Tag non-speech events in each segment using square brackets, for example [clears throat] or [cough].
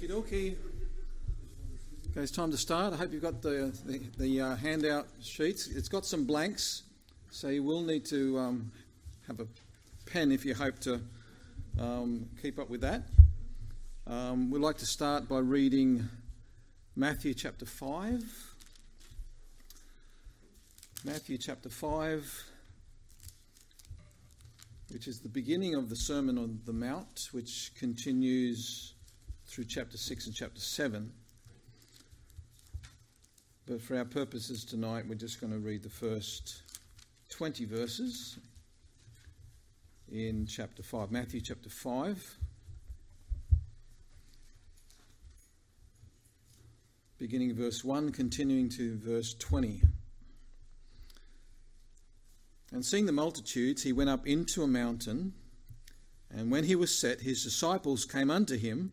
Okie dokie. Okay, it's time to start. I hope you've got the, the, the uh, handout sheets. It's got some blanks, so you will need to um, have a pen if you hope to um, keep up with that. Um, we'd like to start by reading Matthew chapter 5. Matthew chapter 5, which is the beginning of the Sermon on the Mount, which continues through chapter 6 and chapter 7. But for our purposes tonight, we're just going to read the first 20 verses in chapter 5, Matthew chapter 5. Beginning verse 1, continuing to verse 20. And seeing the multitudes, he went up into a mountain. And when he was set, his disciples came unto him,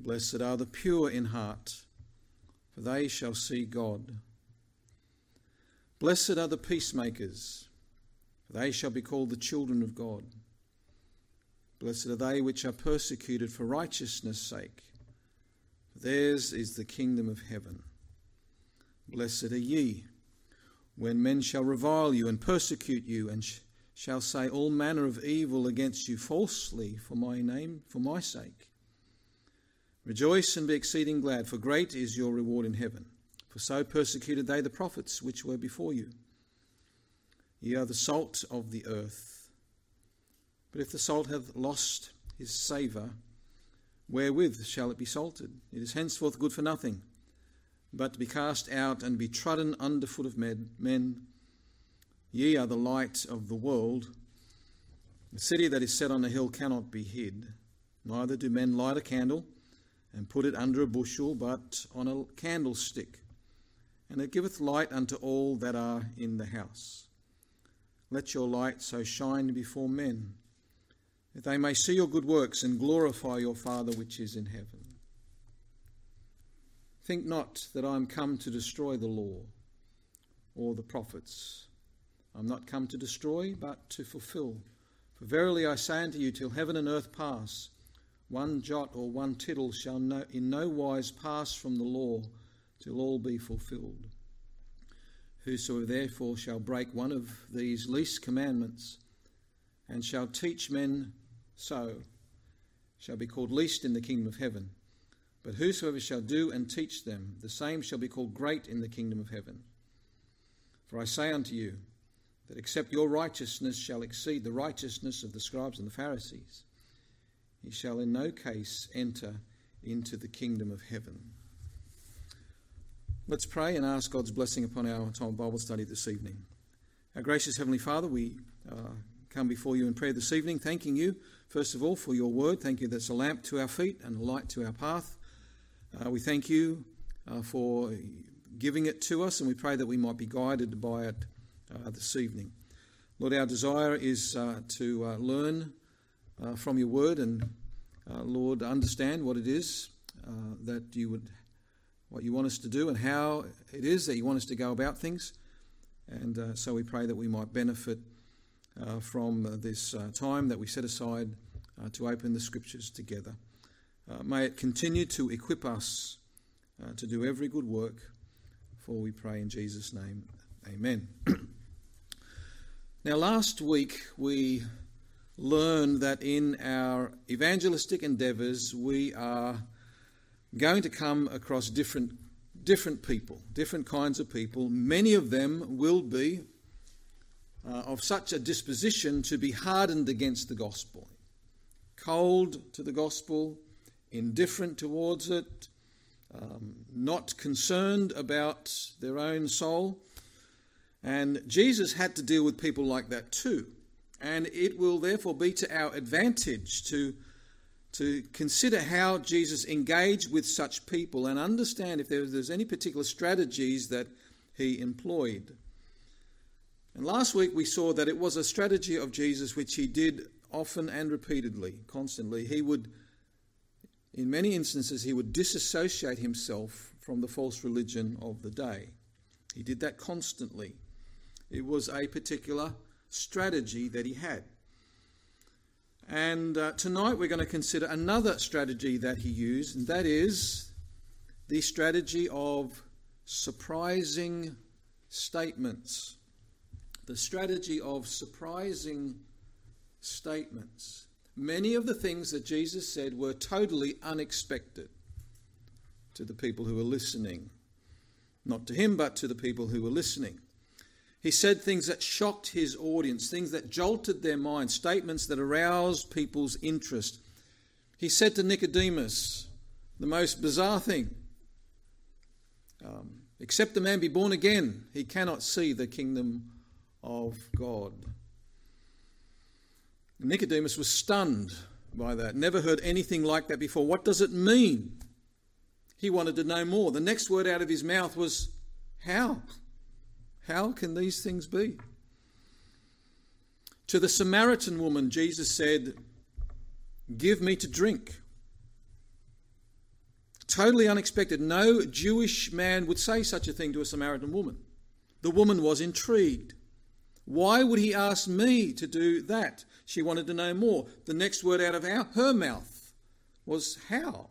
Blessed are the pure in heart, for they shall see God. Blessed are the peacemakers, for they shall be called the children of God. Blessed are they which are persecuted for righteousness' sake, for theirs is the kingdom of heaven. Blessed are ye, when men shall revile you and persecute you and sh- shall say all manner of evil against you falsely for my name, for my sake. Rejoice and be exceeding glad, for great is your reward in heaven. For so persecuted they the prophets which were before you. Ye are the salt of the earth. But if the salt hath lost his savour, wherewith shall it be salted? It is henceforth good for nothing, but to be cast out and be trodden under foot of men. Ye are the light of the world. The city that is set on a hill cannot be hid. Neither do men light a candle and put it under a bushel, but on a candlestick, and it giveth light unto all that are in the house. Let your light so shine before men, that they may see your good works and glorify your Father which is in heaven. Think not that I am come to destroy the law or the prophets. I am not come to destroy, but to fulfill. For verily I say unto you, till heaven and earth pass, one jot or one tittle shall no, in no wise pass from the law till all be fulfilled. Whosoever therefore shall break one of these least commandments and shall teach men so shall be called least in the kingdom of heaven. But whosoever shall do and teach them, the same shall be called great in the kingdom of heaven. For I say unto you, that except your righteousness shall exceed the righteousness of the scribes and the Pharisees, ye shall in no case enter into the kingdom of heaven. Let's pray and ask God's blessing upon our time of Bible study this evening. Our gracious Heavenly Father, we uh, come before you in prayer this evening, thanking you, first of all, for your word. Thank you that's a lamp to our feet and a light to our path. Uh, we thank you uh, for giving it to us, and we pray that we might be guided by it uh, this evening. Lord, our desire is uh, to uh, learn uh, from your word and, uh, Lord, understand what it is uh, that you would, what you want us to do and how it is that you want us to go about things. And uh, so we pray that we might benefit uh, from uh, this time that we set aside to open the scriptures together. may it continue to equip us to do every good work, for we pray in Jesus' name. Amen. [clears throat] Now, last week we learned that in our evangelistic endeavours we are going to come across different, different people, different kinds of people. Many of them will be uh, of such a disposition to be hardened against the gospel, cold to the gospel, indifferent towards it, um, not concerned about their own soul. And Jesus had to deal with people like that too. And it will therefore be to our advantage to, to consider how Jesus engaged with such people and understand if there's any particular strategies that he employed. And last week we saw that it was a strategy of Jesus which he did often and repeatedly, constantly. He would, in many instances, he would disassociate himself from the false religion of the day. He did that constantly. It was a particular strategy that he had. And uh, tonight we're going to consider another strategy that he used, and that is the strategy of surprising statements. The strategy of surprising statements. Many of the things that Jesus said were totally unexpected to the people who were listening. Not to him, but to the people who were listening. He said things that shocked his audience, things that jolted their minds, statements that aroused people's interest. He said to Nicodemus the most bizarre thing um, Except a man be born again, he cannot see the kingdom of God. Nicodemus was stunned by that, never heard anything like that before. What does it mean? He wanted to know more. The next word out of his mouth was, How? How can these things be? To the Samaritan woman, Jesus said, Give me to drink. Totally unexpected. No Jewish man would say such a thing to a Samaritan woman. The woman was intrigued. Why would he ask me to do that? She wanted to know more. The next word out of her mouth was, How?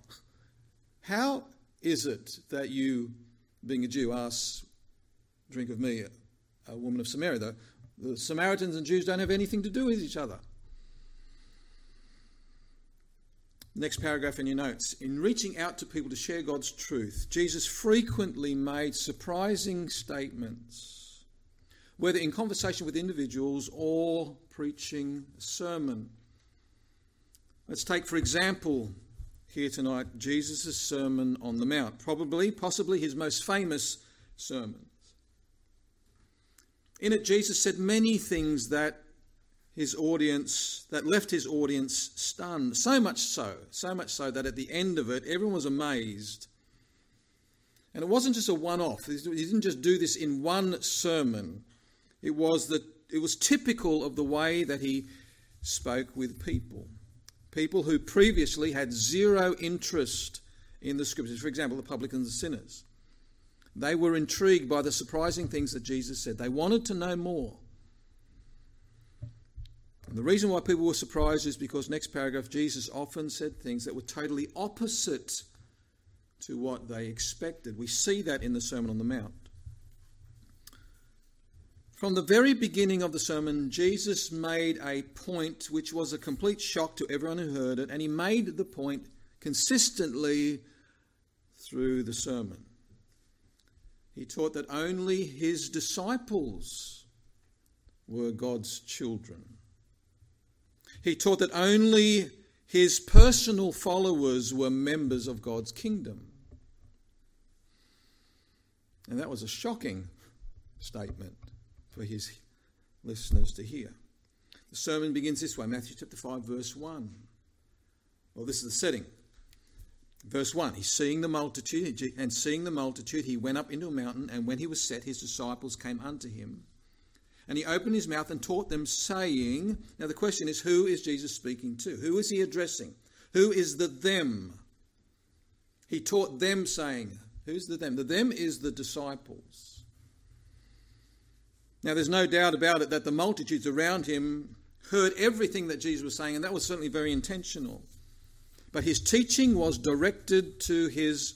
How is it that you, being a Jew, ask drink of me, a woman of Samaria. The, the Samaritans and Jews don't have anything to do with each other. Next paragraph in your notes. In reaching out to people to share God's truth, Jesus frequently made surprising statements, whether in conversation with individuals or preaching a sermon. Let's take, for example, here tonight, Jesus' Sermon on the Mount, probably, possibly his most famous sermon. In it, Jesus said many things that his audience, that left his audience stunned. So much so, so much so that at the end of it, everyone was amazed. And it wasn't just a one off, he didn't just do this in one sermon. It was, that, it was typical of the way that he spoke with people. People who previously had zero interest in the scriptures. For example, the publicans and sinners. They were intrigued by the surprising things that Jesus said. They wanted to know more. And the reason why people were surprised is because, next paragraph, Jesus often said things that were totally opposite to what they expected. We see that in the Sermon on the Mount. From the very beginning of the sermon, Jesus made a point which was a complete shock to everyone who heard it, and he made the point consistently through the sermon. He taught that only his disciples were God's children. He taught that only his personal followers were members of God's kingdom. And that was a shocking statement for his listeners to hear. The sermon begins this way Matthew chapter 5, verse 1. Well, this is the setting. Verse 1 He's seeing the multitude, and seeing the multitude, he went up into a mountain, and when he was set, his disciples came unto him. And he opened his mouth and taught them, saying, Now the question is, who is Jesus speaking to? Who is he addressing? Who is the them? He taught them, saying, Who's the them? The them is the disciples. Now there's no doubt about it that the multitudes around him heard everything that Jesus was saying, and that was certainly very intentional. But his teaching was directed to his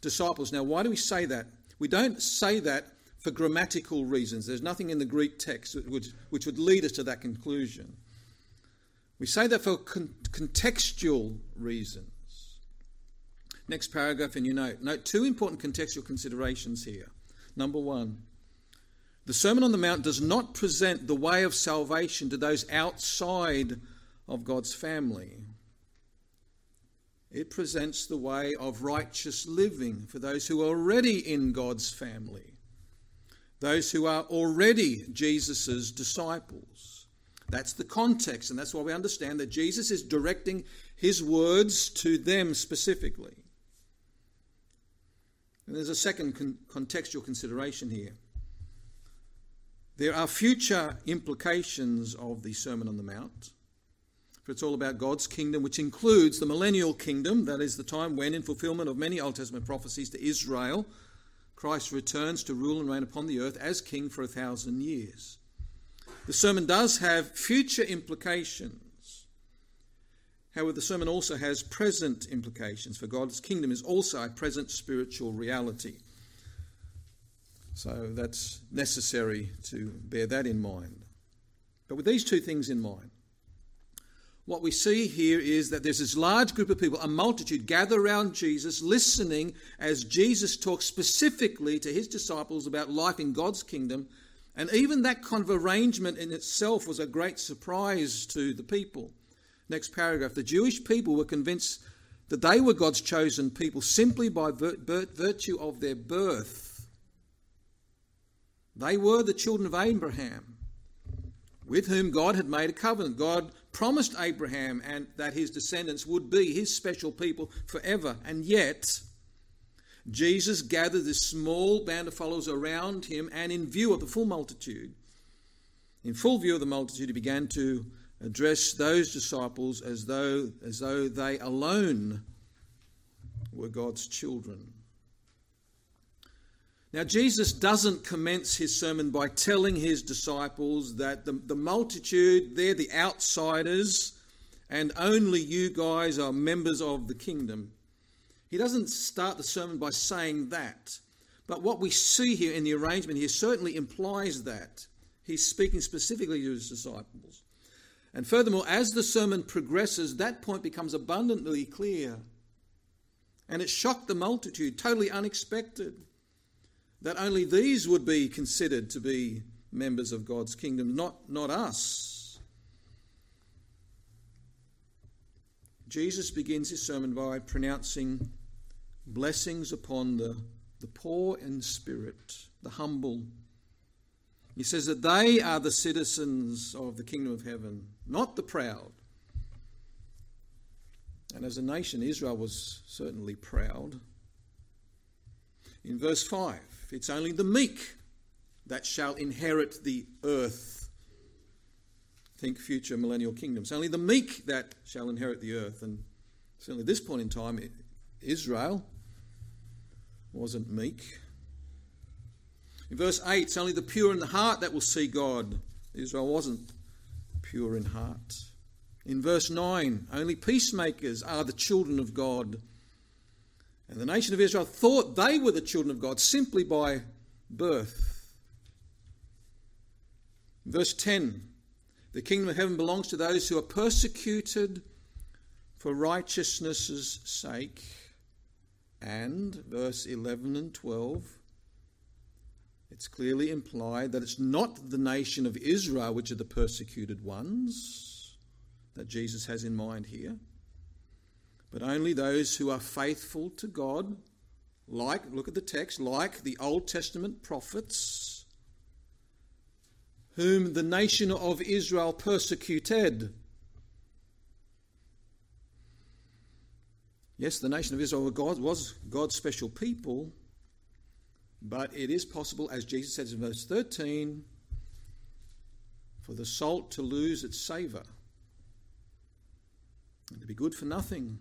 disciples. Now, why do we say that? We don't say that for grammatical reasons. There's nothing in the Greek text which, which would lead us to that conclusion. We say that for con- contextual reasons. Next paragraph in your note. Note two important contextual considerations here. Number one, the Sermon on the Mount does not present the way of salvation to those outside of God's family. It presents the way of righteous living for those who are already in God's family, those who are already Jesus' disciples. That's the context, and that's why we understand that Jesus is directing his words to them specifically. And there's a second con- contextual consideration here. There are future implications of the Sermon on the Mount. For it's all about God's kingdom, which includes the millennial kingdom, that is the time when, in fulfillment of many Old Testament prophecies to Israel, Christ returns to rule and reign upon the earth as king for a thousand years. The sermon does have future implications. However, the sermon also has present implications, for God's kingdom is also a present spiritual reality. So that's necessary to bear that in mind. But with these two things in mind, what we see here is that there's this large group of people, a multitude, gather around Jesus, listening as Jesus talks specifically to his disciples about life in God's kingdom. And even that kind of arrangement in itself was a great surprise to the people. Next paragraph. The Jewish people were convinced that they were God's chosen people simply by virtue of their birth. They were the children of Abraham, with whom God had made a covenant. God promised Abraham and that his descendants would be his special people forever. And yet, Jesus gathered this small band of followers around him, and in view of the full multitude, in full view of the multitude, he began to address those disciples as though, as though they alone were God's children. Now, Jesus doesn't commence his sermon by telling his disciples that the, the multitude, they're the outsiders, and only you guys are members of the kingdom. He doesn't start the sermon by saying that. But what we see here in the arrangement here certainly implies that. He's speaking specifically to his disciples. And furthermore, as the sermon progresses, that point becomes abundantly clear. And it shocked the multitude, totally unexpected that only these would be considered to be members of God's kingdom, not, not us. Jesus begins his sermon by pronouncing blessings upon the, the poor in spirit, the humble. He says that they are the citizens of the kingdom of heaven, not the proud. And as a nation, Israel was certainly proud. In verse 5, it's only the meek that shall inherit the earth. Think future millennial kingdoms. Only the meek that shall inherit the earth. And certainly at this point in time, Israel wasn't meek. In verse 8, it's only the pure in the heart that will see God. Israel wasn't pure in heart. In verse 9, only peacemakers are the children of God. And the nation of Israel thought they were the children of God simply by birth. Verse 10 The kingdom of heaven belongs to those who are persecuted for righteousness' sake. And verse 11 and 12 it's clearly implied that it's not the nation of Israel which are the persecuted ones that Jesus has in mind here but only those who are faithful to God, like, look at the text, like the Old Testament prophets, whom the nation of Israel persecuted. Yes, the nation of Israel was God's special people, but it is possible, as Jesus says in verse 13, for the salt to lose its savour and to be good for nothing.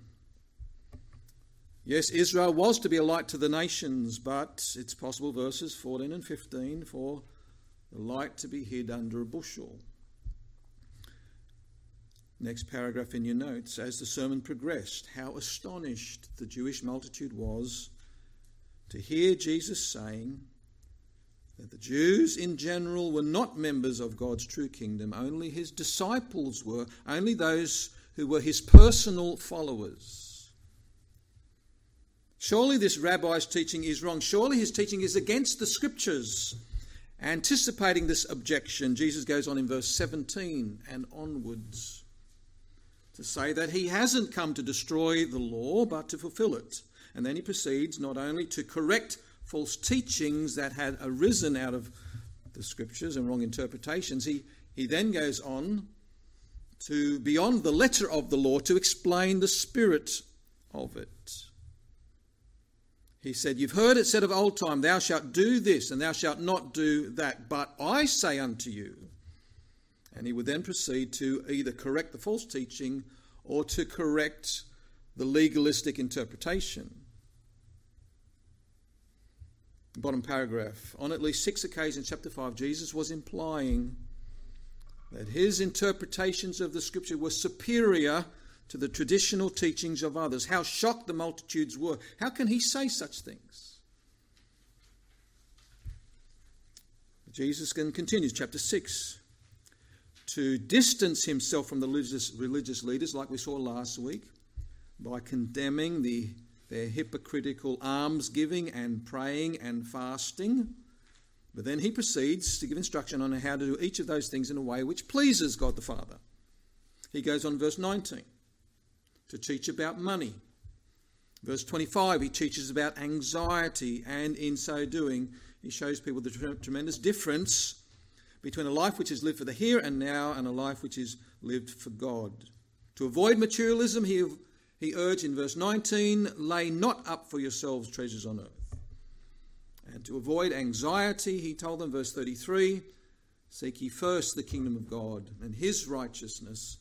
Yes, Israel was to be a light to the nations, but it's possible, verses 14 and 15, for the light to be hid under a bushel. Next paragraph in your notes. As the sermon progressed, how astonished the Jewish multitude was to hear Jesus saying that the Jews in general were not members of God's true kingdom, only his disciples were, only those who were his personal followers. Surely this rabbi's teaching is wrong. Surely his teaching is against the scriptures. Anticipating this objection, Jesus goes on in verse 17 and onwards to say that he hasn't come to destroy the law but to fulfill it. And then he proceeds not only to correct false teachings that had arisen out of the scriptures and wrong interpretations, he, he then goes on to beyond the letter of the law to explain the spirit of it. He said, You've heard it said of old time, Thou shalt do this, and thou shalt not do that. But I say unto you, and he would then proceed to either correct the false teaching or to correct the legalistic interpretation. Bottom paragraph. On at least six occasions, chapter 5, Jesus was implying that his interpretations of the scripture were superior to the traditional teachings of others. How shocked the multitudes were. How can he say such things? Jesus then continues, chapter 6, to distance himself from the religious, religious leaders, like we saw last week, by condemning the, their hypocritical almsgiving and praying and fasting. But then he proceeds to give instruction on how to do each of those things in a way which pleases God the Father. He goes on, verse 19 to teach about money. Verse 25, he teaches about anxiety, and in so doing, he shows people the tremendous difference between a life which is lived for the here and now and a life which is lived for God. To avoid materialism, he, he urged in verse 19, lay not up for yourselves treasures on earth. And to avoid anxiety, he told them, verse 33, seek ye first the kingdom of God and his righteousness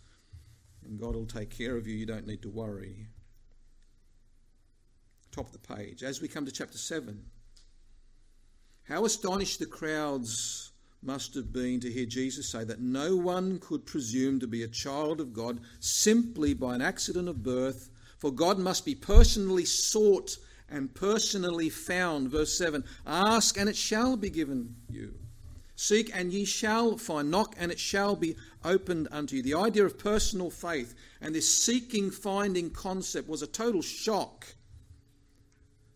and God will take care of you. You don't need to worry. Top of the page. As we come to chapter 7, how astonished the crowds must have been to hear Jesus say that no one could presume to be a child of God simply by an accident of birth, for God must be personally sought and personally found. Verse 7 Ask and it shall be given you. Seek and ye shall find. Knock and it shall be opened unto you. The idea of personal faith and this seeking, finding concept was a total shock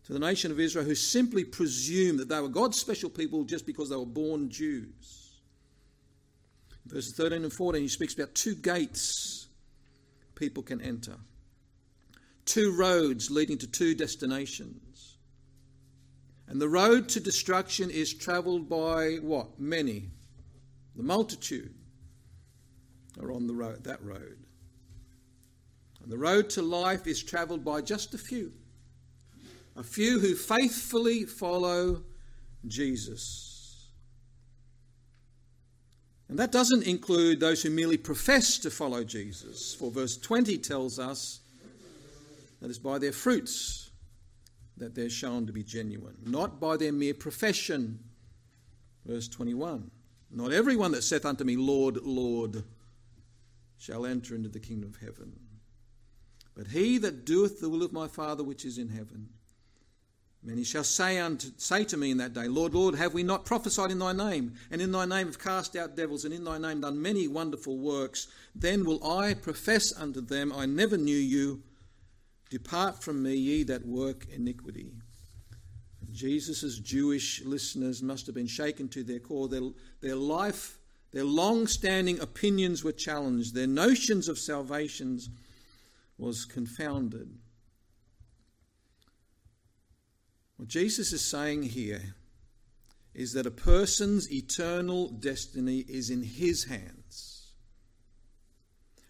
to the nation of Israel who simply presumed that they were God's special people just because they were born Jews. Verses 13 and 14, he speaks about two gates people can enter, two roads leading to two destinations. And the road to destruction is traveled by what? Many. The multitude are on the road, that road. And the road to life is traveled by just a few. A few who faithfully follow Jesus. And that doesn't include those who merely profess to follow Jesus, for verse 20 tells us that it's by their fruits that they're shown to be genuine, not by their mere profession. Verse 21 Not everyone that saith unto me, Lord, Lord, shall enter into the kingdom of heaven, but he that doeth the will of my Father which is in heaven. Many shall say, unto, say to me in that day, Lord, Lord, have we not prophesied in thy name, and in thy name have cast out devils, and in thy name done many wonderful works? Then will I profess unto them, I never knew you. Depart from me, ye that work iniquity. Jesus' Jewish listeners must have been shaken to their core. Their, their life, their long standing opinions were challenged. Their notions of salvations was confounded. What Jesus is saying here is that a person's eternal destiny is in his hands.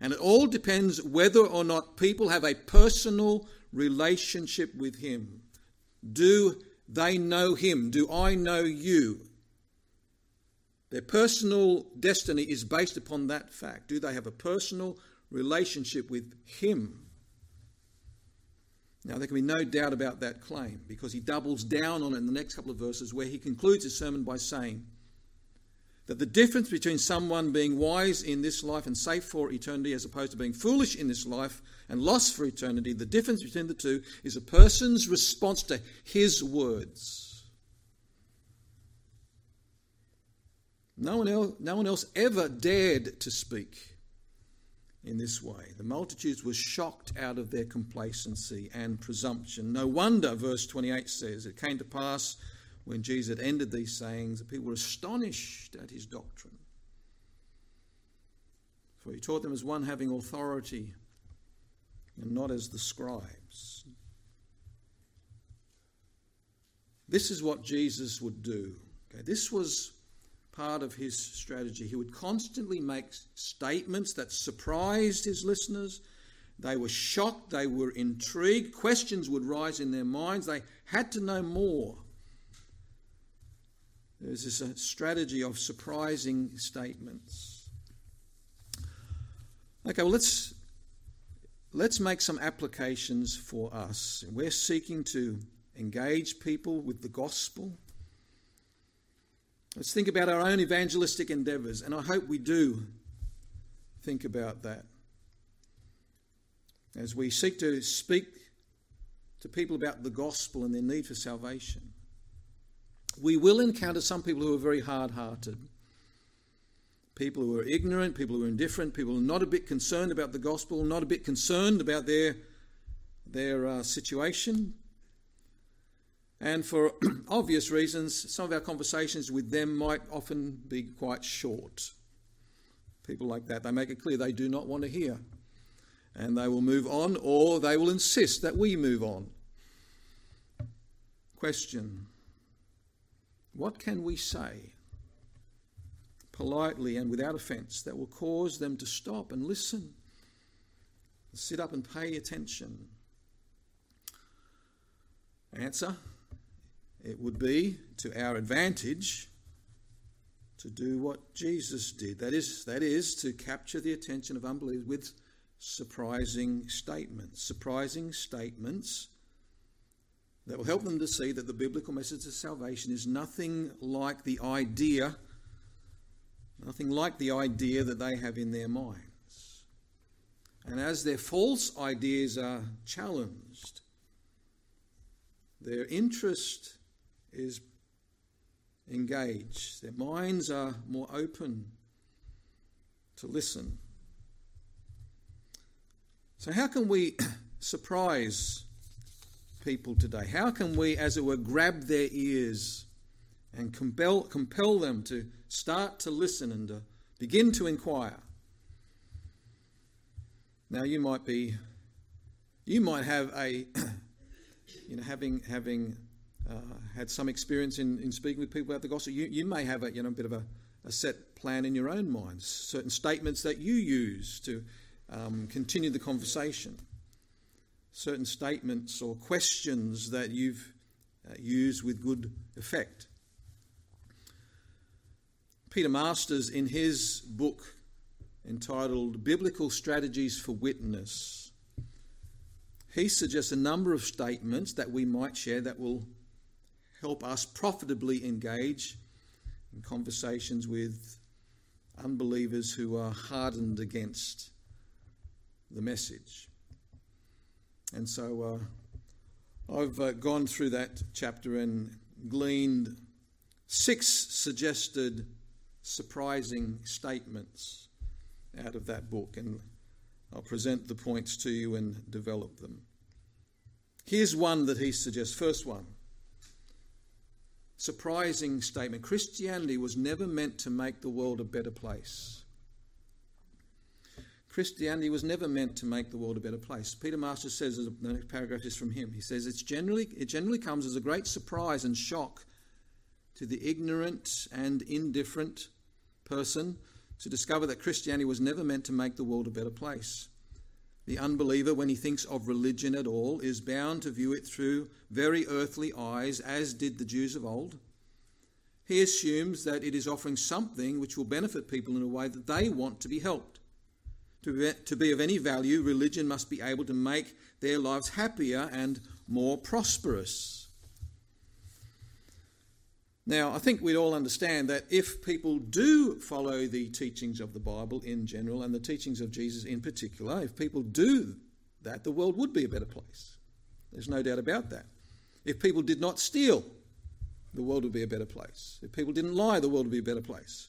And it all depends whether or not people have a personal relationship with Him. Do they know Him? Do I know you? Their personal destiny is based upon that fact. Do they have a personal relationship with Him? Now, there can be no doubt about that claim because he doubles down on it in the next couple of verses where he concludes his sermon by saying, that the difference between someone being wise in this life and safe for eternity as opposed to being foolish in this life and lost for eternity, the difference between the two is a person's response to his words. No one else, no one else ever dared to speak in this way. The multitudes were shocked out of their complacency and presumption. No wonder, verse 28 says, it came to pass when Jesus had ended these sayings, the people were astonished at his doctrine. For he taught them as one having authority and not as the scribes. This is what Jesus would do. Okay, this was part of his strategy. He would constantly make statements that surprised his listeners. They were shocked, they were intrigued, questions would rise in their minds, they had to know more. There's this strategy of surprising statements. Okay, well, let's, let's make some applications for us. We're seeking to engage people with the gospel. Let's think about our own evangelistic endeavours, and I hope we do think about that. As we seek to speak to people about the gospel and their need for salvation, we will encounter some people who are very hard hearted. People who are ignorant, people who are indifferent, people who are not a bit concerned about the gospel, not a bit concerned about their, their uh, situation, and for [clears throat] obvious reasons, some of our conversations with them might often be quite short. People like that, they make it clear they do not want to hear. And they will move on, or they will insist that we move on. Question What can we say politely and without offence that will cause them to stop and listen, sit up and pay attention? Answer it would be to our advantage to do what Jesus did. That is, that is to capture the attention of unbelievers with surprising statements. Surprising statements that will help them to see that the biblical message of salvation is nothing like the idea, nothing like the idea that they have in their minds. And as their false ideas are challenged, their interest is engaged. Their minds are more open to listen. So, how can we [clears throat] surprise people today? How can we, as it were, grab their ears and compel, compel them to start to listen and to begin to inquire? Now, you might be, you might have a, [coughs] you know, having having uh, had some experience in, in speaking with people about the gospel, you, you may have a you know, a bit of a, a set plan in your own minds, certain statements that you use to um, continue the conversation, certain statements or questions that you've uh, used with good effect. Peter Masters, in his book entitled Biblical Strategies for Witness, he suggests a number of statements that we might share that will help us profitably engage in conversations with unbelievers who are hardened against the message. And so uh, I've uh, gone through that chapter and gleaned six suggested surprising statements out of that book, and I'll present the points to you and develop them. Here's one that he suggests. First one surprising statement Christianity was never meant to make the world a better place. Christianity was never meant to make the world a better place. Peter Masters says, the next paragraph is from him. He says, it's generally, it generally comes as a great surprise and shock to the ignorant and indifferent person to discover that Christianity was never meant to make the world a better place. The unbeliever, when he thinks of religion at all, is bound to view it through very earthly eyes, as did the Jews of old. He assumes that it is offering something which will benefit people in a way that they want to be helped. To be, to be of any value, religion must be able to make their lives happier and more prosperous. Now, I think we'd all understand that if people do follow the teachings of the Bible in general and the teachings of Jesus in particular, if people do that, the world would be a better place. There's no doubt about that. If people did not steal, the world would be a better place. If people didn't lie, the world would be a better place.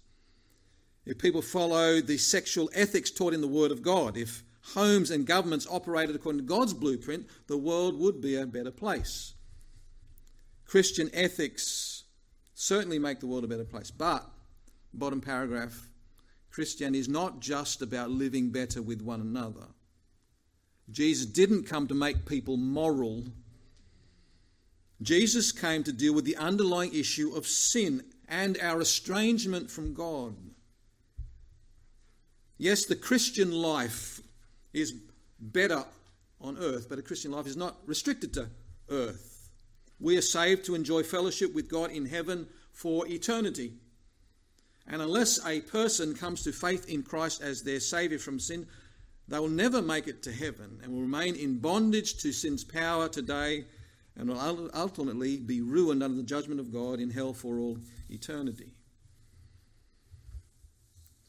If people followed the sexual ethics taught in the Word of God, if homes and governments operated according to God's blueprint, the world would be a better place. Christian ethics certainly make the world a better place. But, bottom paragraph, Christianity is not just about living better with one another. Jesus didn't come to make people moral. Jesus came to deal with the underlying issue of sin and our estrangement from God. Yes, the Christian life is better on earth, but a Christian life is not restricted to earth. We are saved to enjoy fellowship with God in heaven for eternity. And unless a person comes to faith in Christ as their Saviour from sin, they will never make it to heaven and will remain in bondage to sin's power today and will ultimately be ruined under the judgment of God in hell for all eternity.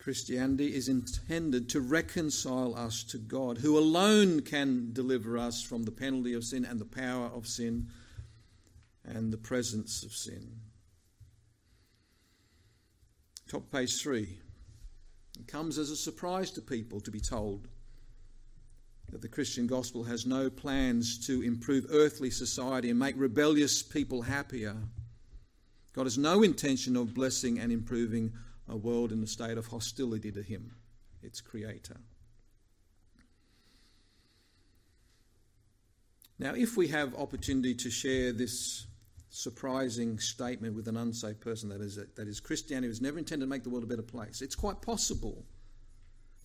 Christianity is intended to reconcile us to God, who alone can deliver us from the penalty of sin and the power of sin and the presence of sin. Top page three. It comes as a surprise to people to be told that the Christian gospel has no plans to improve earthly society and make rebellious people happier. God has no intention of blessing and improving a world in a state of hostility to Him, its Creator. Now, if we have opportunity to share this surprising statement with an unsaved person, that is, that is Christianity was never intended to make the world a better place, it's quite possible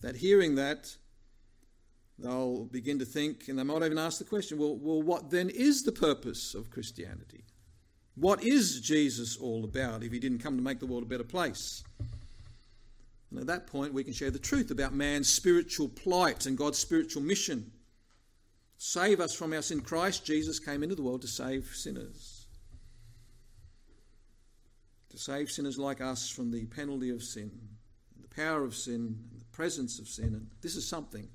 that hearing that they'll begin to think, and they might even ask the question well, well, what then is the purpose of Christianity? What is Jesus all about if he didn't come to make the world a better place? And at that point, we can share the truth about man's spiritual plight and God's spiritual mission. Save us from our sin. Christ Jesus came into the world to save sinners. To save sinners like us from the penalty of sin, the power of sin, the presence of sin. And this is something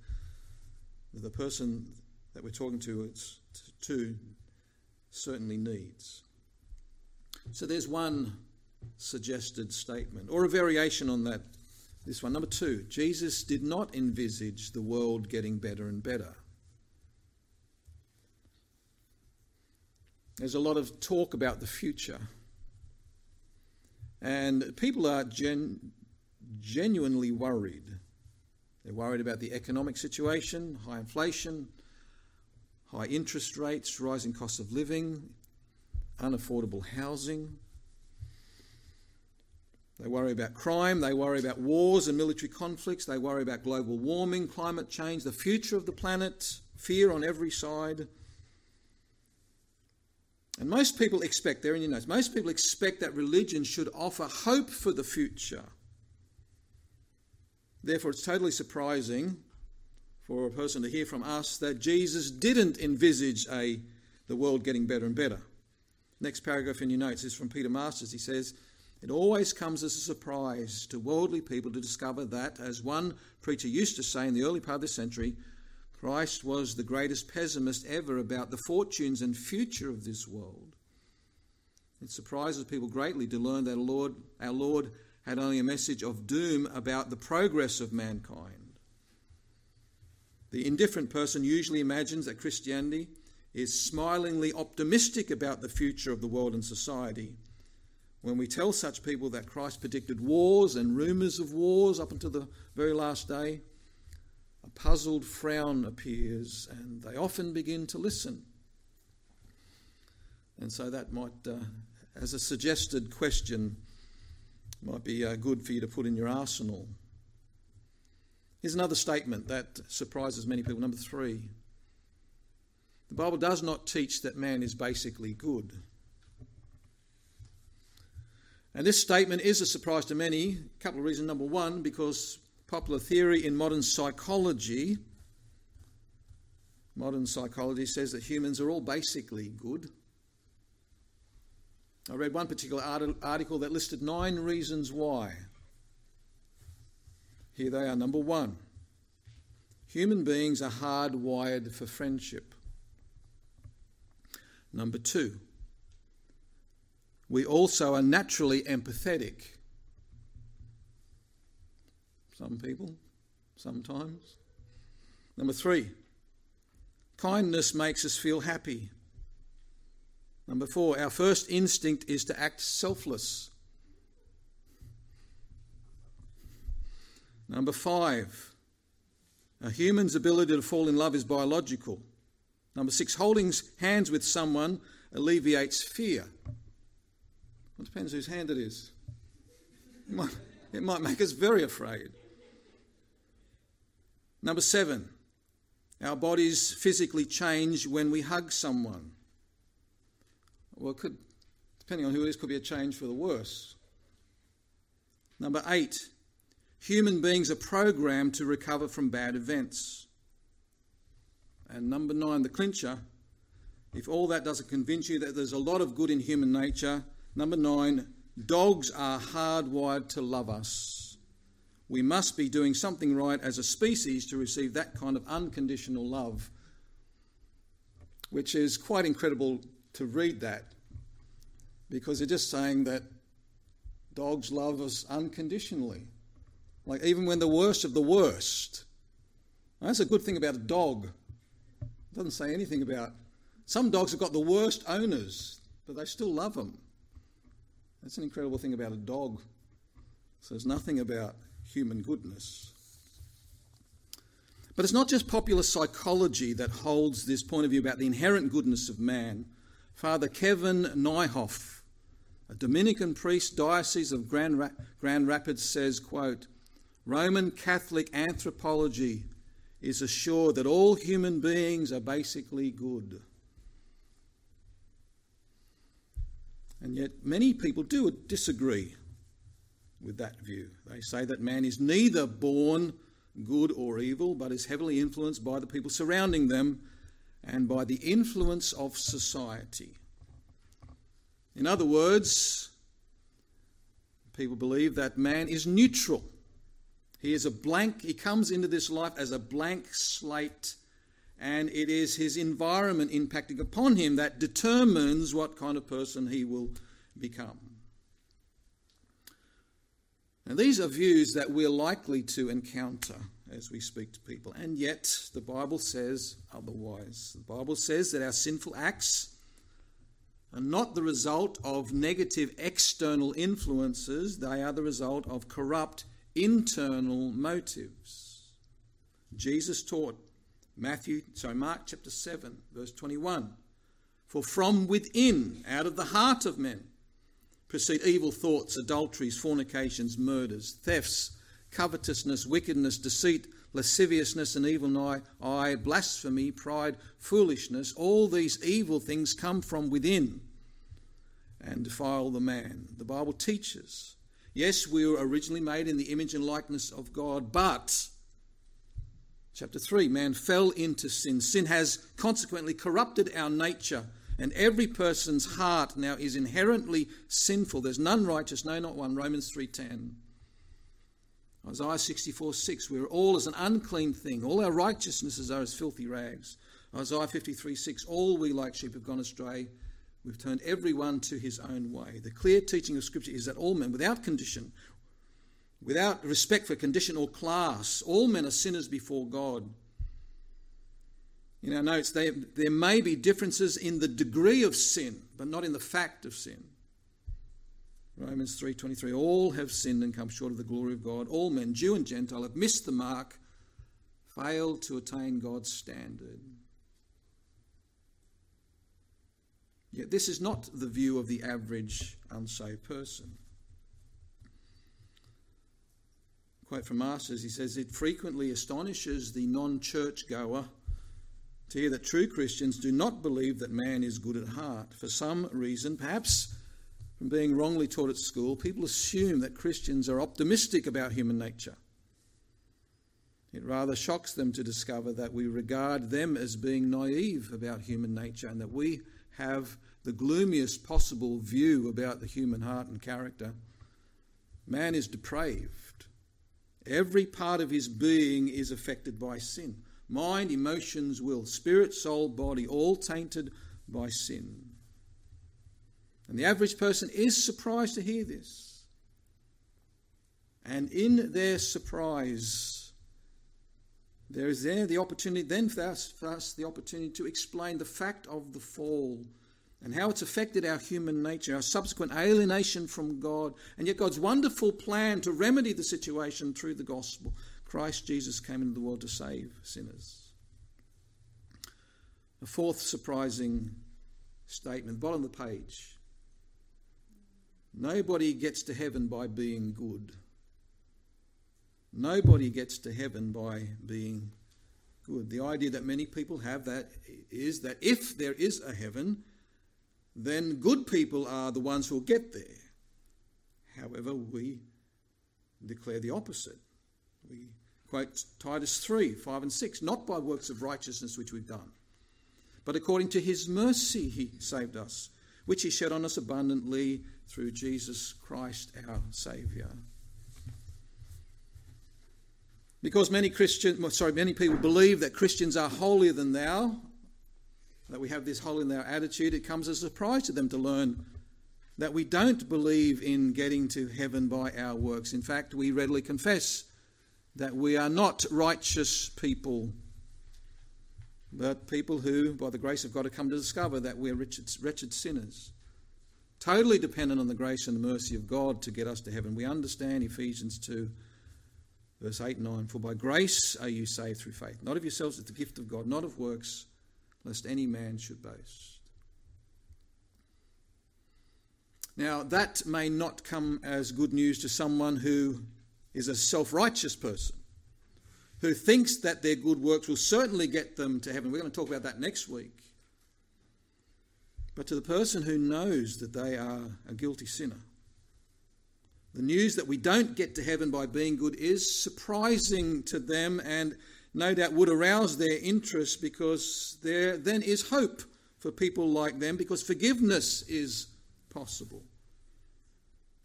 that the person that we're talking to, to certainly needs. So there's one suggested statement, or a variation on that. This one. Number two, Jesus did not envisage the world getting better and better. There's a lot of talk about the future. And people are gen- genuinely worried they're worried about the economic situation, high inflation, high interest rates, rising costs of living, unaffordable housing. They worry about crime, they worry about wars and military conflicts, they worry about global warming, climate change, the future of the planet, fear on every side. And most people expect, there in your notes, most people expect that religion should offer hope for the future. Therefore, it's totally surprising for a person to hear from us that Jesus didn't envisage a, the world getting better and better. Next paragraph in your notes is from Peter Masters. He says, It always comes as a surprise to worldly people to discover that, as one preacher used to say in the early part of the century, Christ was the greatest pessimist ever about the fortunes and future of this world. It surprises people greatly to learn that Lord, our Lord had only a message of doom about the progress of mankind. The indifferent person usually imagines that Christianity is smilingly optimistic about the future of the world and society. When we tell such people that Christ predicted wars and rumours of wars up until the very last day, a puzzled frown appears and they often begin to listen. And so that might, uh, as a suggested question, might be uh, good for you to put in your arsenal. Here's another statement that surprises many people. Number three the Bible does not teach that man is basically good. And this statement is a surprise to many. A couple of reasons. Number one, because popular theory in modern psychology, modern psychology says that humans are all basically good. I read one particular article that listed nine reasons why. Here they are. Number one human beings are hardwired for friendship. Number two, we also are naturally empathetic. Some people, sometimes. Number three, kindness makes us feel happy. Number four, our first instinct is to act selfless. Number five, a human's ability to fall in love is biological. Number six, holding hands with someone alleviates fear. It depends whose hand it is. It might, it might make us very afraid. Number seven, our bodies physically change when we hug someone. Well, it could, depending on who it is, could be a change for the worse. Number eight, human beings are programmed to recover from bad events. And number nine, the clincher, if all that doesn't convince you that there's a lot of good in human nature, number nine, dogs are hardwired to love us. We must be doing something right as a species to receive that kind of unconditional love, which is quite incredible to read that because they're just saying that dogs love us unconditionally. Like even when the worst of the worst. That's a good thing about a dog. It doesn't say anything about. Some dogs have got the worst owners, but they still love them. That's an incredible thing about a dog. So there's nothing about human goodness. But it's not just popular psychology that holds this point of view about the inherent goodness of man. Father Kevin Neuhoff, a Dominican priest, Diocese of Grand, Ra- Grand Rapids, says, quote, Roman Catholic anthropology is assured that all human beings are basically good. And yet, many people do disagree with that view. They say that man is neither born good or evil, but is heavily influenced by the people surrounding them and by the influence of society. In other words, people believe that man is neutral. He is a blank, he comes into this life as a blank slate, and it is his environment impacting upon him that determines what kind of person he will become. Now, these are views that we're likely to encounter as we speak to people. And yet, the Bible says otherwise. The Bible says that our sinful acts are not the result of negative external influences, they are the result of corrupt internal motives. Jesus taught Matthew, sorry, Mark chapter 7, verse 21. For from within, out of the heart of men, proceed evil thoughts, adulteries, fornications, murders, thefts, covetousness, wickedness, deceit, lasciviousness, and evil eye, blasphemy, pride, foolishness. All these evil things come from within and defile the man. The Bible teaches. Yes, we were originally made in the image and likeness of God, but, chapter 3, man fell into sin. Sin has consequently corrupted our nature and every person's heart now is inherently sinful. There's none righteous, no, not one. Romans 3.10. Isaiah 64 6, we're all as an unclean thing. All our righteousnesses are as filthy rags. Isaiah 53 6, all we like sheep have gone astray. We've turned everyone to his own way. The clear teaching of Scripture is that all men, without condition, without respect for condition or class, all men are sinners before God. In our notes, they, there may be differences in the degree of sin, but not in the fact of sin. Romans 3:23 all have sinned and come short of the glory of God. All men Jew and Gentile have missed the mark failed to attain God's standard. Yet this is not the view of the average unsaved person quote from Masters he says it frequently astonishes the non-churchgoer to hear that true Christians do not believe that man is good at heart. For some reason, perhaps from being wrongly taught at school, people assume that Christians are optimistic about human nature. It rather shocks them to discover that we regard them as being naive about human nature and that we have the gloomiest possible view about the human heart and character. Man is depraved. Every part of his being is affected by sin mind, emotions, will, spirit, soul, body, all tainted by sin. And the average person is surprised to hear this. And in their surprise, there is there the opportunity, then for us, for us, the opportunity to explain the fact of the fall and how it's affected our human nature, our subsequent alienation from God, and yet God's wonderful plan to remedy the situation through the gospel. Christ Jesus came into the world to save sinners. A fourth surprising statement, bottom of the page. Nobody gets to heaven by being good. Nobody gets to heaven by being good. The idea that many people have that is that if there is a heaven, then good people are the ones who will get there. However, we declare the opposite. We quote Titus 3 5 and 6 not by works of righteousness which we've done, but according to his mercy he saved us, which he shed on us abundantly through Jesus Christ our Saviour. Because many Christians, sorry, many people believe that Christians are holier than thou, that we have this holier in our attitude, it comes as a surprise to them to learn that we don't believe in getting to heaven by our works. In fact, we readily confess that we are not righteous people, but people who, by the grace of God, have come to discover that we're wretched, wretched sinners, totally dependent on the grace and the mercy of God to get us to heaven. We understand Ephesians 2, verse 8 and 9 For by grace are you saved through faith, not of yourselves, it's the gift of God, not of works, lest any man should boast. Now, that may not come as good news to someone who is a self righteous person, who thinks that their good works will certainly get them to heaven. We're going to talk about that next week. But to the person who knows that they are a guilty sinner, the news that we don't get to heaven by being good is surprising to them and no doubt would arouse their interest because there then is hope for people like them because forgiveness is possible.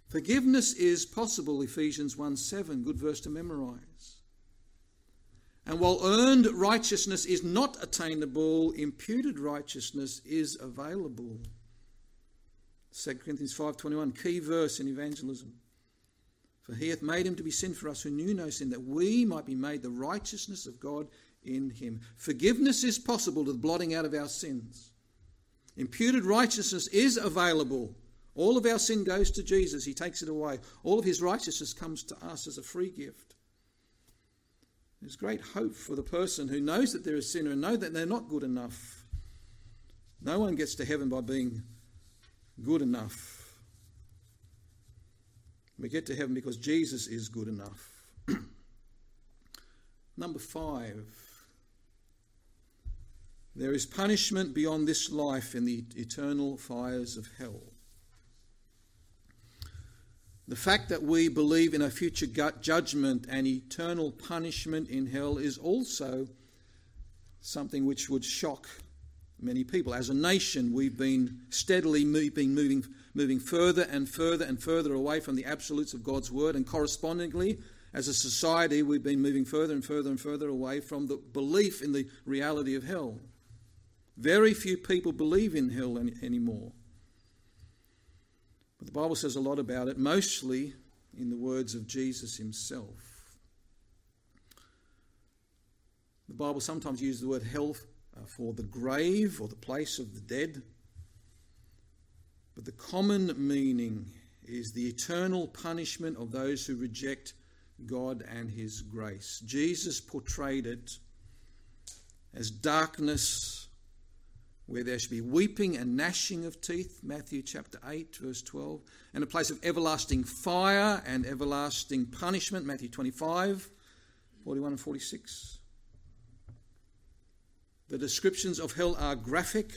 Forgiveness is possible, Ephesians 1 7, good verse to memorize. And while earned righteousness is not attainable, imputed righteousness is available. 2 Corinthians 5:21 key verse in evangelism. For he hath made him to be sin for us who knew no sin that we might be made the righteousness of God in him. Forgiveness is possible to the blotting out of our sins. Imputed righteousness is available. All of our sin goes to Jesus, He takes it away. All of His righteousness comes to us as a free gift. There's great hope for the person who knows that they're a sinner and know that they're not good enough. No one gets to heaven by being good enough. We get to heaven because Jesus is good enough. [clears throat] Number five. There is punishment beyond this life in the eternal fires of hell. The fact that we believe in a future judgment and eternal punishment in hell is also something which would shock many people. As a nation, we've been steadily been moving, moving further and further and further away from the absolutes of God's word, and correspondingly, as a society, we've been moving further and further and further away from the belief in the reality of hell. Very few people believe in hell any, anymore. But the Bible says a lot about it, mostly in the words of Jesus himself. The Bible sometimes uses the word hell uh, for the grave or the place of the dead. But the common meaning is the eternal punishment of those who reject God and His grace. Jesus portrayed it as darkness where there should be weeping and gnashing of teeth, Matthew chapter 8, verse 12, and a place of everlasting fire and everlasting punishment, Matthew 25, 41 and 46. The descriptions of hell are graphic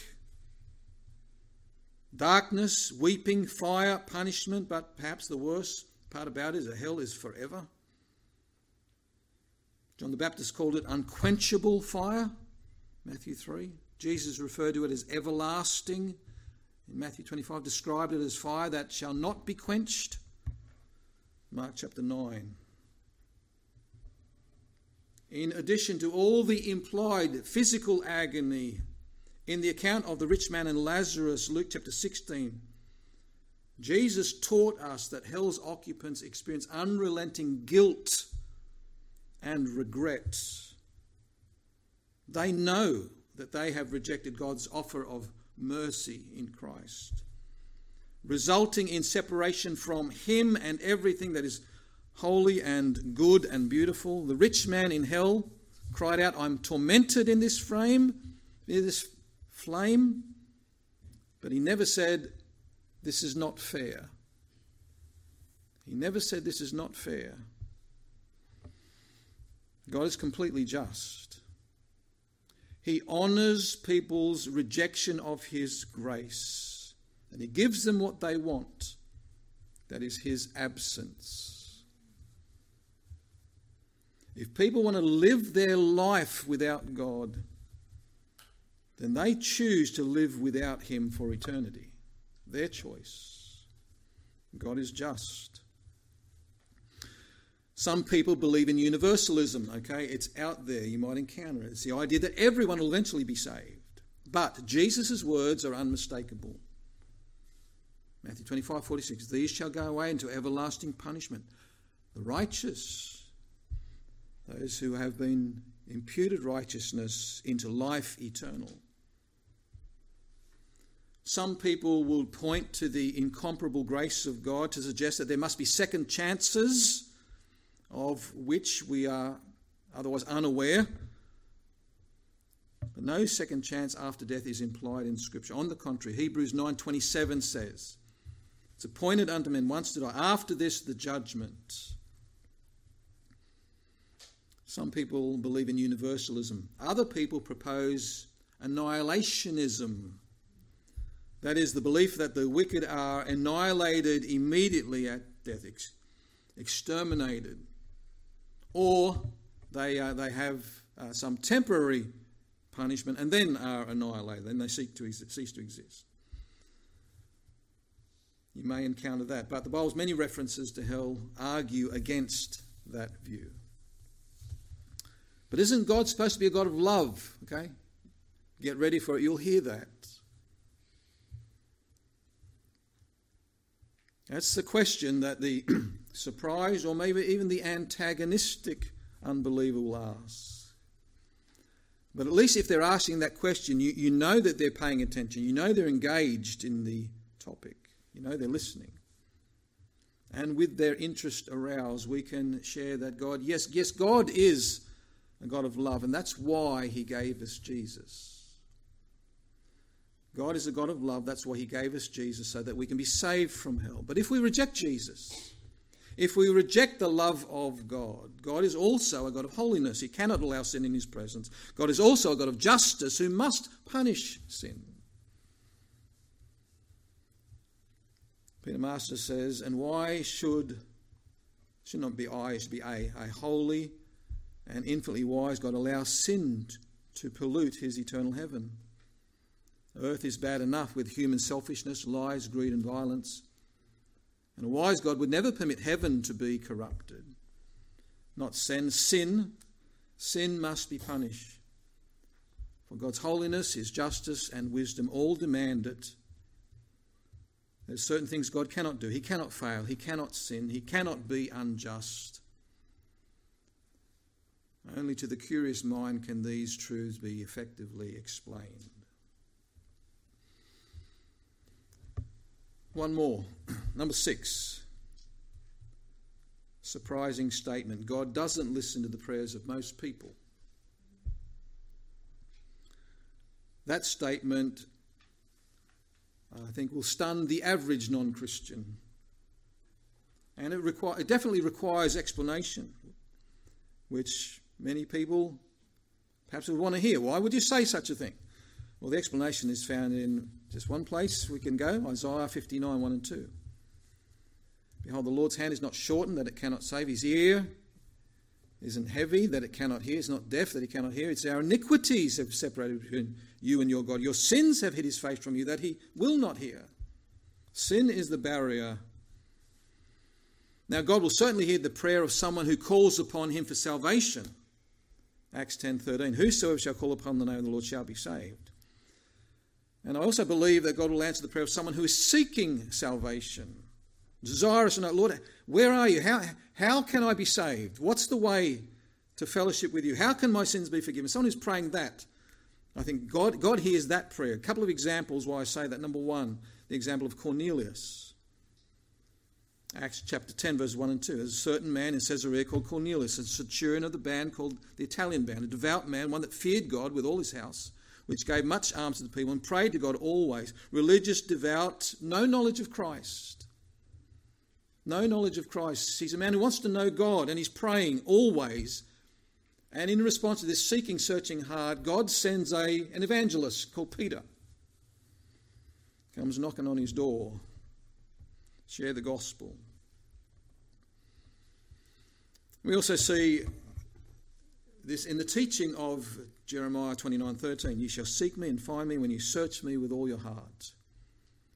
darkness, weeping, fire, punishment, but perhaps the worst part about it is that hell is forever. John the Baptist called it unquenchable fire, Matthew 3. Jesus referred to it as everlasting. In Matthew 25, described it as fire that shall not be quenched. Mark chapter 9. In addition to all the implied physical agony in the account of the rich man and Lazarus, Luke chapter 16, Jesus taught us that hell's occupants experience unrelenting guilt and regret. They know that they have rejected God's offer of mercy in Christ, resulting in separation from Him and everything that is holy and good and beautiful. The rich man in hell cried out, I'm tormented in this frame, in this flame. But he never said, This is not fair. He never said this is not fair. God is completely just. He honours people's rejection of His grace, and He gives them what they want that is, His absence. If people want to live their life without God, then they choose to live without Him for eternity. Their choice. God is just. Some people believe in universalism, okay? It's out there, you might encounter it. It's the idea that everyone will eventually be saved. But Jesus' words are unmistakable. Matthew 25, 46. These shall go away into everlasting punishment. The righteous, those who have been imputed righteousness into life eternal. Some people will point to the incomparable grace of God to suggest that there must be second chances of which we are otherwise unaware. But no second chance after death is implied in Scripture. On the contrary, Hebrews 9:27 says, "It's appointed unto men once to die. After this, the judgment." Some people believe in universalism. Other people propose annihilationism that is, the belief that the wicked are annihilated immediately at death, ex- exterminated, or they, uh, they have uh, some temporary punishment and then are annihilated, then they seek to ex- cease to exist. You may encounter that, but the Bible's many references to hell argue against that view. But isn't God supposed to be a God of love? Okay? Get ready for it, you'll hear that. That's the question that the [clears throat] surprised or maybe even the antagonistic unbeliever will ask. But at least if they're asking that question, you, you know that they're paying attention. You know they're engaged in the topic. You know they're listening. And with their interest aroused, we can share that God, yes, yes, God is a God of love, and that's why He gave us Jesus. God is a God of love. That's why He gave us Jesus, so that we can be saved from hell. But if we reject Jesus, if we reject the love of God, God is also a God of holiness. He cannot allow sin in His presence. God is also a God of justice who must punish sin. Peter Masters says, and why should, should not be I, it should be a, a holy and infinitely wise God allow sin to pollute His eternal heaven? Earth is bad enough with human selfishness, lies, greed, and violence. And a wise God would never permit heaven to be corrupted. Not send sin. Sin must be punished. For God's holiness, His justice, and wisdom all demand it. There's certain things God cannot do. He cannot fail. He cannot sin. He cannot be unjust. Only to the curious mind can these truths be effectively explained. One more. [clears throat] Number six. Surprising statement God doesn't listen to the prayers of most people. That statement, I think, will stun the average non Christian. And it, require, it definitely requires explanation, which many people perhaps would want to hear. Why would you say such a thing? Well, the explanation is found in just one place we can go Isaiah 59 1 and 2. Behold, the Lord's hand is not shortened that it cannot save, his ear isn't heavy that it cannot hear, it's not deaf that he cannot hear. It's our iniquities have separated between you and your God. Your sins have hid his face from you that he will not hear. Sin is the barrier. Now, God will certainly hear the prayer of someone who calls upon him for salvation. Acts 10:13 Whosoever shall call upon the name of the Lord shall be saved. And I also believe that God will answer the prayer of someone who is seeking salvation, desirous to know, Lord, where are you? How, how can I be saved? What's the way to fellowship with you? How can my sins be forgiven? Someone who's praying that. I think God, God hears that prayer. A couple of examples why I say that. Number one, the example of Cornelius. Acts chapter 10, verses 1 and 2. There's a certain man in Caesarea called Cornelius, a centurion of the band called the Italian band, a devout man, one that feared God with all his house which gave much alms to the people and prayed to God always. Religious, devout, no knowledge of Christ. no knowledge of Christ. He's a man who wants to know God and he's praying always. And in response to this seeking, searching hard, God sends a, an evangelist called Peter. Comes knocking on his door. Share the gospel. We also see this in the teaching of Jeremiah 29:13. You shall seek me and find me when you search me with all your heart.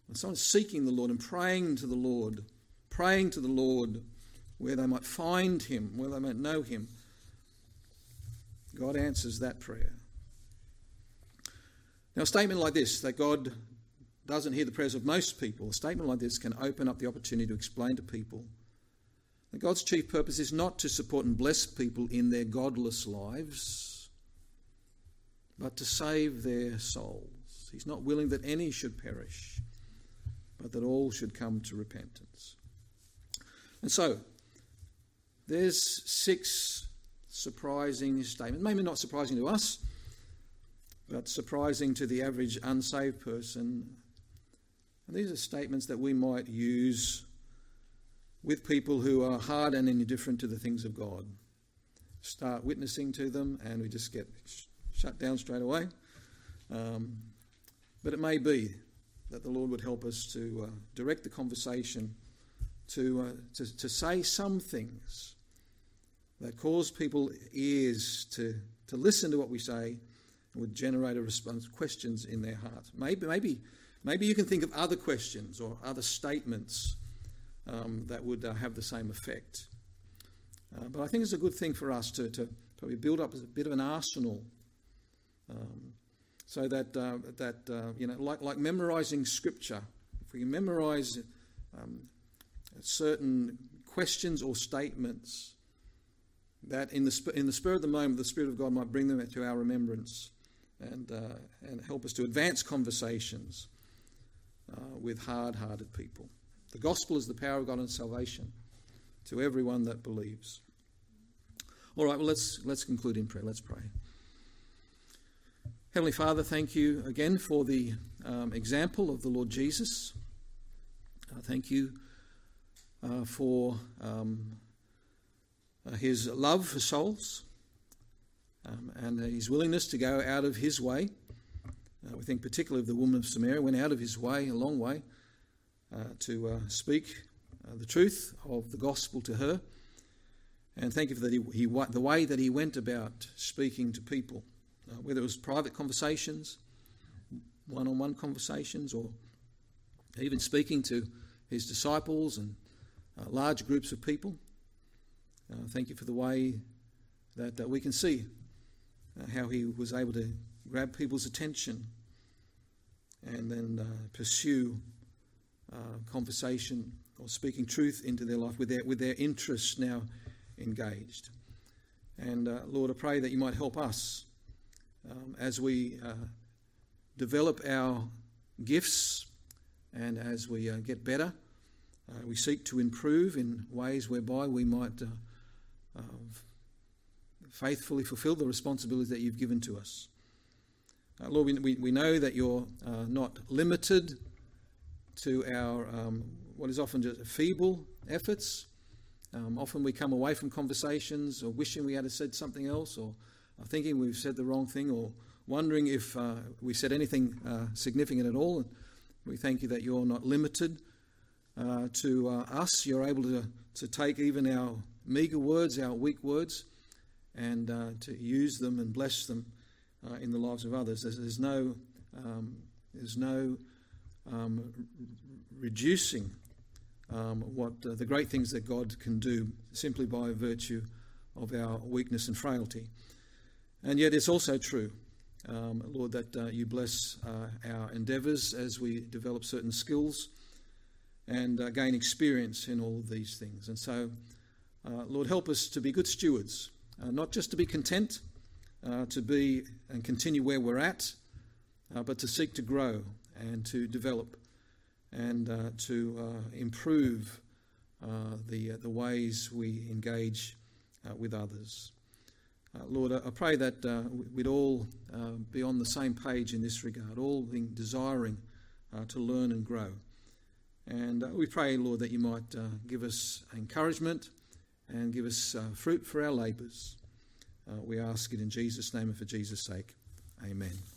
And someone's seeking the Lord and praying to the Lord praying to the Lord where they might find Him, where they might know Him. God answers that prayer. Now, a statement like this, that God doesn't hear the prayers of most people, a statement like this can open up the opportunity to explain to people that God's chief purpose is not to support and bless people in their godless lives, but to save their souls. He's not willing that any should perish, but that all should come to repentance. And so, there's six surprising statements. Maybe not surprising to us, but surprising to the average unsaved person. And these are statements that we might use with people who are hard and indifferent to the things of God. Start witnessing to them, and we just get shut down straight away. Um, but it may be that the Lord would help us to uh, direct the conversation to, uh, to, to say some things that cause people ears to, to listen to what we say and would generate a response, questions in their heart. Maybe, maybe, maybe you can think of other questions or other statements um, that would uh, have the same effect. Uh, but I think it's a good thing for us to, to probably build up a bit of an arsenal um, so that, uh, that uh, you know, like, like memorizing scripture, if we memorize um, certain questions or statements that in the, in the spirit of the moment, the Spirit of God might bring them to our remembrance and, uh, and help us to advance conversations uh, with hard hearted people. The gospel is the power of God and salvation to everyone that believes. All right, well, let's, let's conclude in prayer. Let's pray. Heavenly Father, thank you again for the um, example of the Lord Jesus. Uh, thank you uh, for um, uh, his love for souls um, and his willingness to go out of his way. Uh, we think particularly of the woman of Samaria, went out of his way, a long way, uh, to uh, speak the truth of the gospel to her. And thank you for he, the way that he went about speaking to people, whether it was private conversations, one on one conversations, or even speaking to his disciples and uh, large groups of people. Uh, thank you for the way that, that we can see uh, how he was able to grab people's attention and then uh, pursue uh, conversation or speaking truth into their life with their, with their interests now engaged. And uh, Lord, I pray that you might help us um, as we develop our gifts and as we get better uh, we seek to improve in ways whereby we might uh, uh, faithfully fulfill the responsibilities that you've given to us. Uh, Lord, we, we, we, know that you're uh, not limited to our um, what is often just feeble efforts. Um, often we come away from conversations or wishing we had said something else or thinking we've said the wrong thing or wondering if uh, we said anything significant at all. And we thank you that you're not limited uh, to uh, us. You're able to, to take even our meager words, our weak words, and uh, to use them and bless them uh, in the lives of others. There's, there's no, um, there's no um, reducing um, what uh, the great things that God can do simply by virtue of our weakness and frailty. And yet, it's also true, um, Lord, that uh, you bless our endeavours as we develop certain skills and uh, gain experience in all of these things. And so, uh, Lord, help us to be good stewards, uh, not just to be content, uh, to be and continue where we're at, uh, but to seek to grow and to develop and uh, to improve the, the ways we engage with others. Lord, I pray that we'd all be on the same page in this regard, all being desiring to learn and grow And uh, we pray, Lord, that you might uh, give us encouragement and give us uh, fruit for our labours. Uh, we ask it in Jesus' name and for Jesus' sake. Amen.